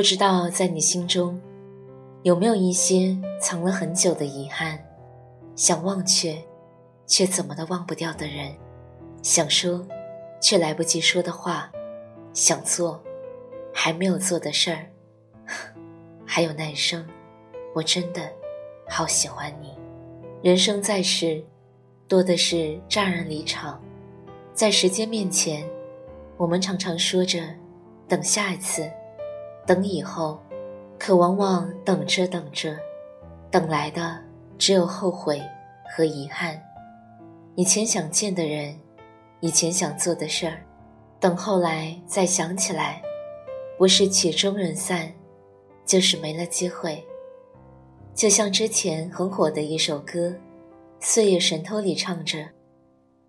不知道在你心中，有没有一些藏了很久的遗憾，想忘却，却怎么都忘不掉的人；想说，却来不及说的话；想做，还没有做的事儿。还有那一声，我真的好喜欢你。人生在世，多的是乍然离场，在时间面前，我们常常说着等下一次。等以后，可往往等着等着，等来的只有后悔和遗憾。以前想见的人，以前想做的事儿，等后来再想起来，不是曲终人散，就是没了机会。就像之前很火的一首歌《岁月神偷》里唱着：“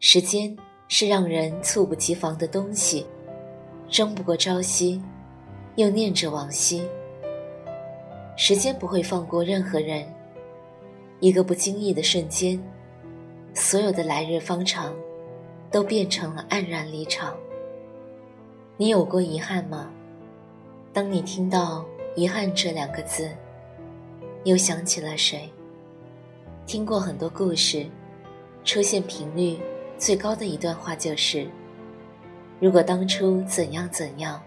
时间是让人猝不及防的东西，争不过朝夕。”又念着往昔，时间不会放过任何人。一个不经意的瞬间，所有的来日方长，都变成了黯然离场。你有过遗憾吗？当你听到“遗憾”这两个字，又想起了谁？听过很多故事，出现频率最高的一段话就是：“如果当初怎样怎样。”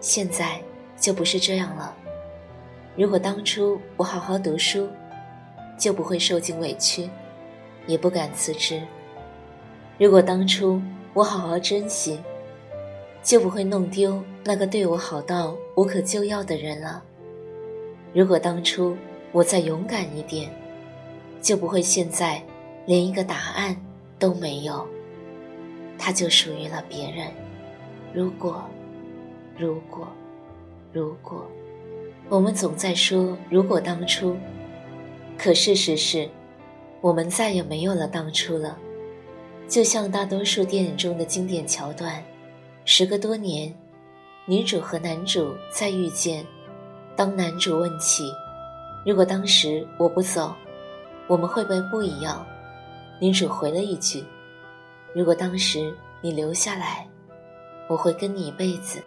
现在就不是这样了。如果当初我好好读书，就不会受尽委屈，也不敢辞职。如果当初我好好珍惜，就不会弄丢那个对我好到无可救药的人了。如果当初我再勇敢一点，就不会现在连一个答案都没有。他就属于了别人。如果。如果，如果，我们总在说“如果当初”，可事实是，我们再也没有了当初了。就像大多数电影中的经典桥段，时隔多年，女主和男主再遇见，当男主问起：“如果当时我不走，我们会不会不一样？”女主回了一句：“如果当时你留下来，我会跟你一辈子。”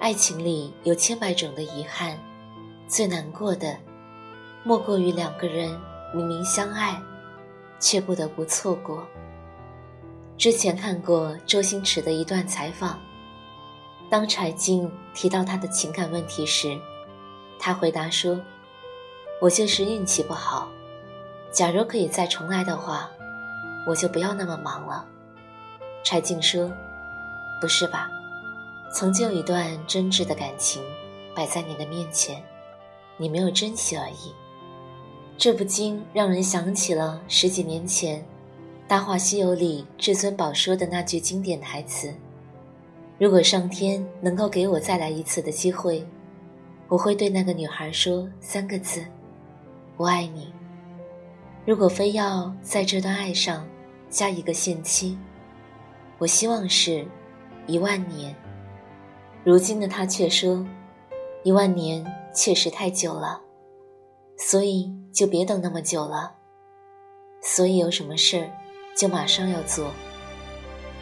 爱情里有千百种的遗憾，最难过的，莫过于两个人明明相爱，却不得不错过。之前看过周星驰的一段采访，当柴静提到他的情感问题时，他回答说：“我就是运气不好。假如可以再重来的话，我就不要那么忙了。”柴静说：“不是吧？”曾经有一段真挚的感情摆在你的面前，你没有珍惜而已。这不禁让人想起了十几年前《大话西游》里至尊宝说的那句经典台词：“如果上天能够给我再来一次的机会，我会对那个女孩说三个字：我爱你。如果非要在这段爱上加一个限期，我希望是一万年。”如今的他却说：“一万年确实太久了，所以就别等那么久了。所以有什么事儿，就马上要做。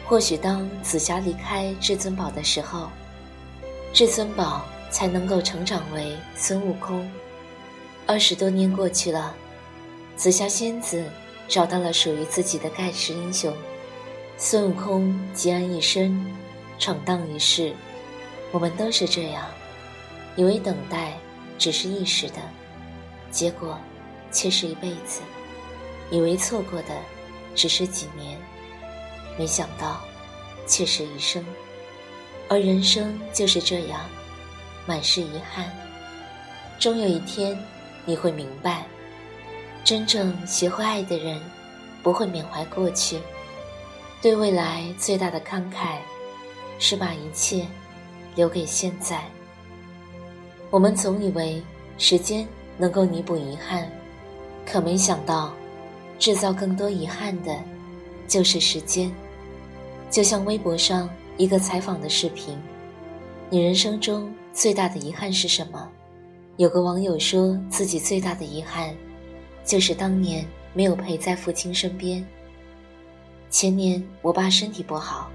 或许当紫霞离开至尊宝的时候，至尊宝才能够成长为孙悟空。二十多年过去了，紫霞仙子找到了属于自己的盖世英雄，孙悟空吉安一生，闯荡一世。”我们都是这样，以为等待只是一时的，结果却是一辈子；以为错过的只是几年，没想到却是一生。而人生就是这样，满是遗憾。终有一天，你会明白，真正学会爱的人，不会缅怀过去，对未来最大的慷慨，是把一切。留给现在。我们总以为时间能够弥补遗憾，可没想到，制造更多遗憾的，就是时间。就像微博上一个采访的视频：“你人生中最大的遗憾是什么？”有个网友说自己最大的遗憾，就是当年没有陪在父亲身边。前年我爸身体不好，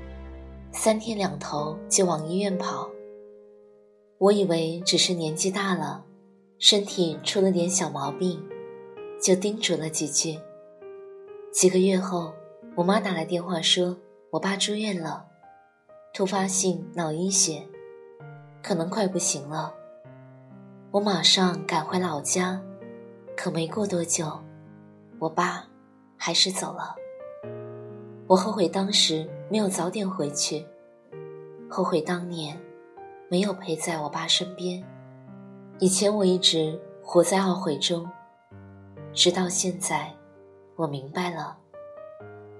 三天两头就往医院跑。我以为只是年纪大了，身体出了点小毛病，就叮嘱了几句。几个月后，我妈打来电话说，我爸住院了，突发性脑溢血，可能快不行了。我马上赶回老家，可没过多久，我爸还是走了。我后悔当时没有早点回去，后悔当年。没有陪在我爸身边。以前我一直活在懊悔中，直到现在，我明白了，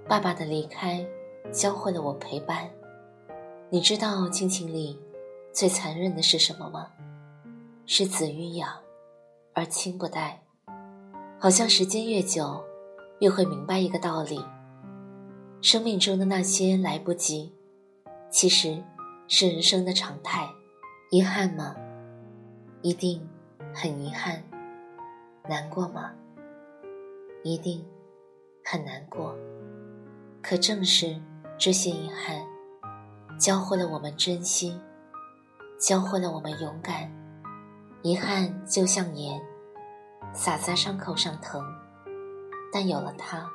爸爸的离开教会了我陪伴。你知道亲情里最残忍的是什么吗？是子欲养，而亲不待。好像时间越久，越会明白一个道理：生命中的那些来不及，其实是人生的常态。遗憾吗？一定很遗憾。难过吗？一定很难过。可正是这些遗憾，教会了我们珍惜，教会了我们勇敢。遗憾就像盐，撒在伤口上疼，但有了它，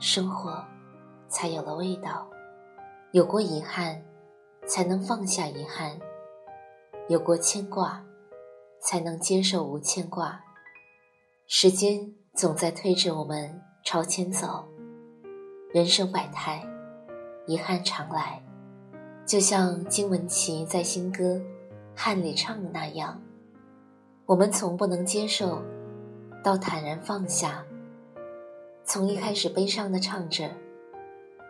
生活才有了味道。有过遗憾，才能放下遗憾。有过牵挂，才能接受无牵挂。时间总在推着我们朝前走，人生百态，遗憾常来。就像金玟岐在新歌《汉》里唱的那样，我们从不能接受，到坦然放下。从一开始悲伤的唱着，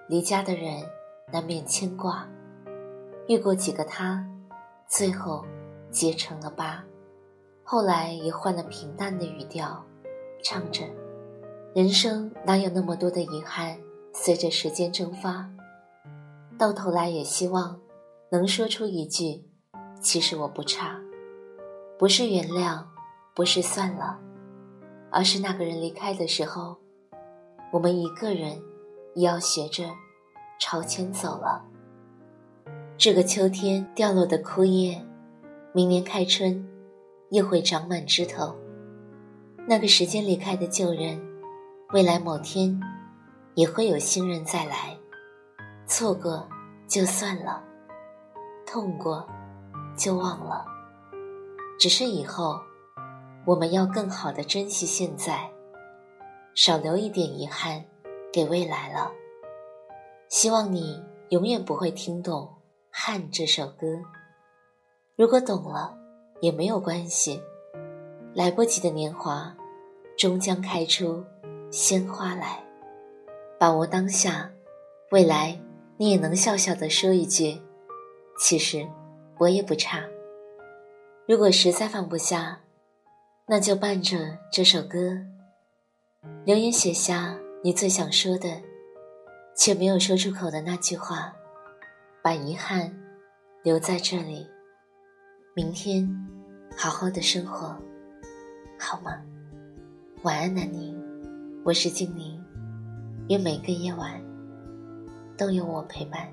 离家的人难免牵挂，遇过几个他。最后，结成了疤。后来也换了平淡的语调，唱着：“人生哪有那么多的遗憾，随着时间蒸发。到头来也希望，能说出一句：其实我不差。不是原谅，不是算了，而是那个人离开的时候，我们一个人，也要学着朝前走了。”这个秋天掉落的枯叶，明年开春又会长满枝头。那个时间离开的旧人，未来某天也会有新人再来。错过就算了，痛过就忘了。只是以后我们要更好的珍惜现在，少留一点遗憾给未来了。希望你永远不会听懂。《汉》这首歌，如果懂了也没有关系。来不及的年华，终将开出鲜花来。把握当下，未来你也能笑笑的说一句：“其实我也不差。”如果实在放不下，那就伴着这首歌，留言写下你最想说的，却没有说出口的那句话。把遗憾留在这里，明天好好的生活，好吗？晚安，南宁，我是静宁，愿每个夜晚都有我陪伴。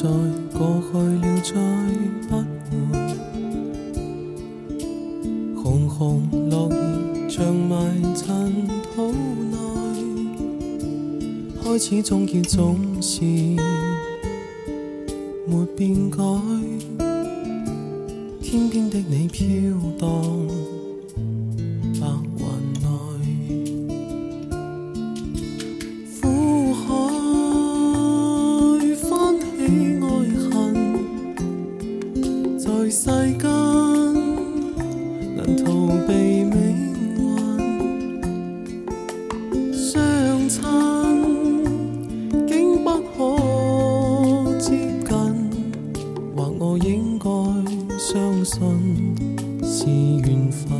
在、过去了，再不回。红红落叶长埋尘土内，开始终结总是没变改。天边的你飘荡。你远方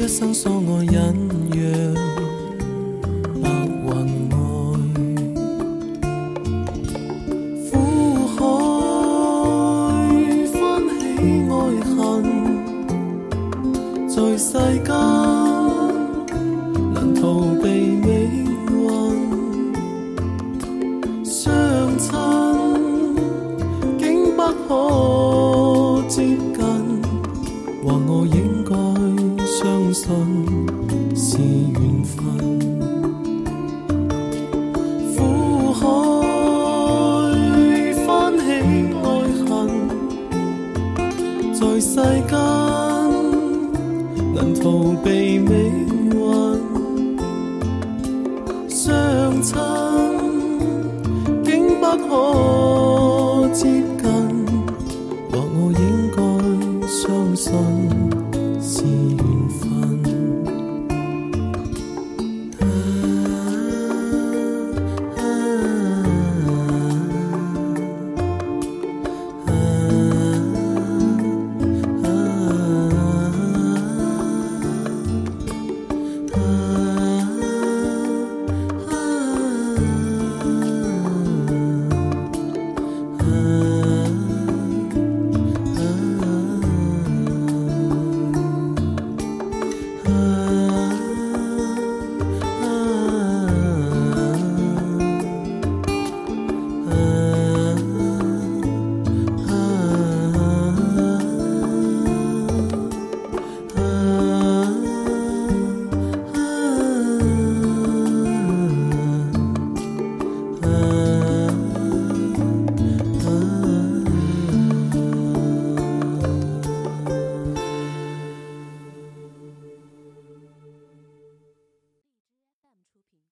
一生所爱隐约亲竟不可接